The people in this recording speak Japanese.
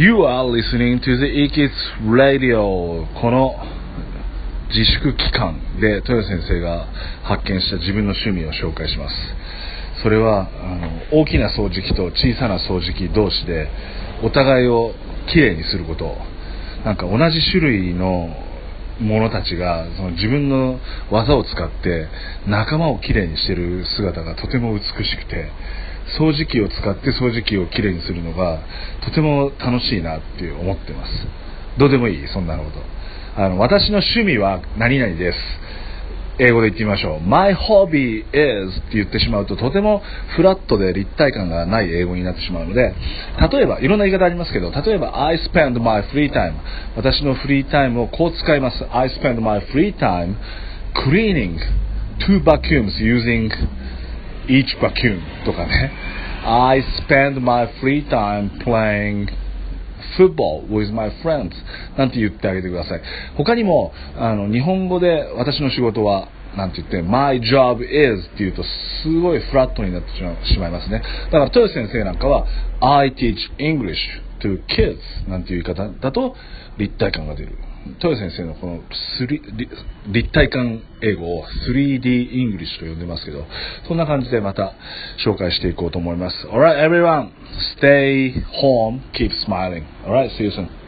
You are listening to the e-kids radio. この自粛期間で豊先生が発見した自分の趣味を紹介します。それはあの大きな掃除機と小さな掃除機同士でお互いをきれいにすること。なんか同じ種類の者たちがその自分の技を使って仲間をきれいにしてる姿がとても美しくて掃除機を使って掃除機をきれいにするのがとても楽しいなって思ってます。どうでもいいそんなこと。あの私の趣味は何々です。英語で言ってみましょう。My hobby is って言ってしまうととてもフラットで立体感がない英語になってしまうので例えばいろんな言い方ありますけど例えば I spend my free time 私のフリータイムをこう使います。I spend my free time cleaning two vacuums using each vacuum とかね。I spend my free time playing football with my friends なんて言ってあげてください。他にもあの日本語で私の仕事はなんて言って My job is って言うとすごいフラットになってしまいますね。だから豊先生なんかは I teach English to kids なんていう言い方だと立体感が出る。豊先生のこの立体感英語を 3D English と呼んでますけど、そんな感じでまた紹介していこうと思います。Alright, everyone, stay home, keep smiling. Alright, see you soon.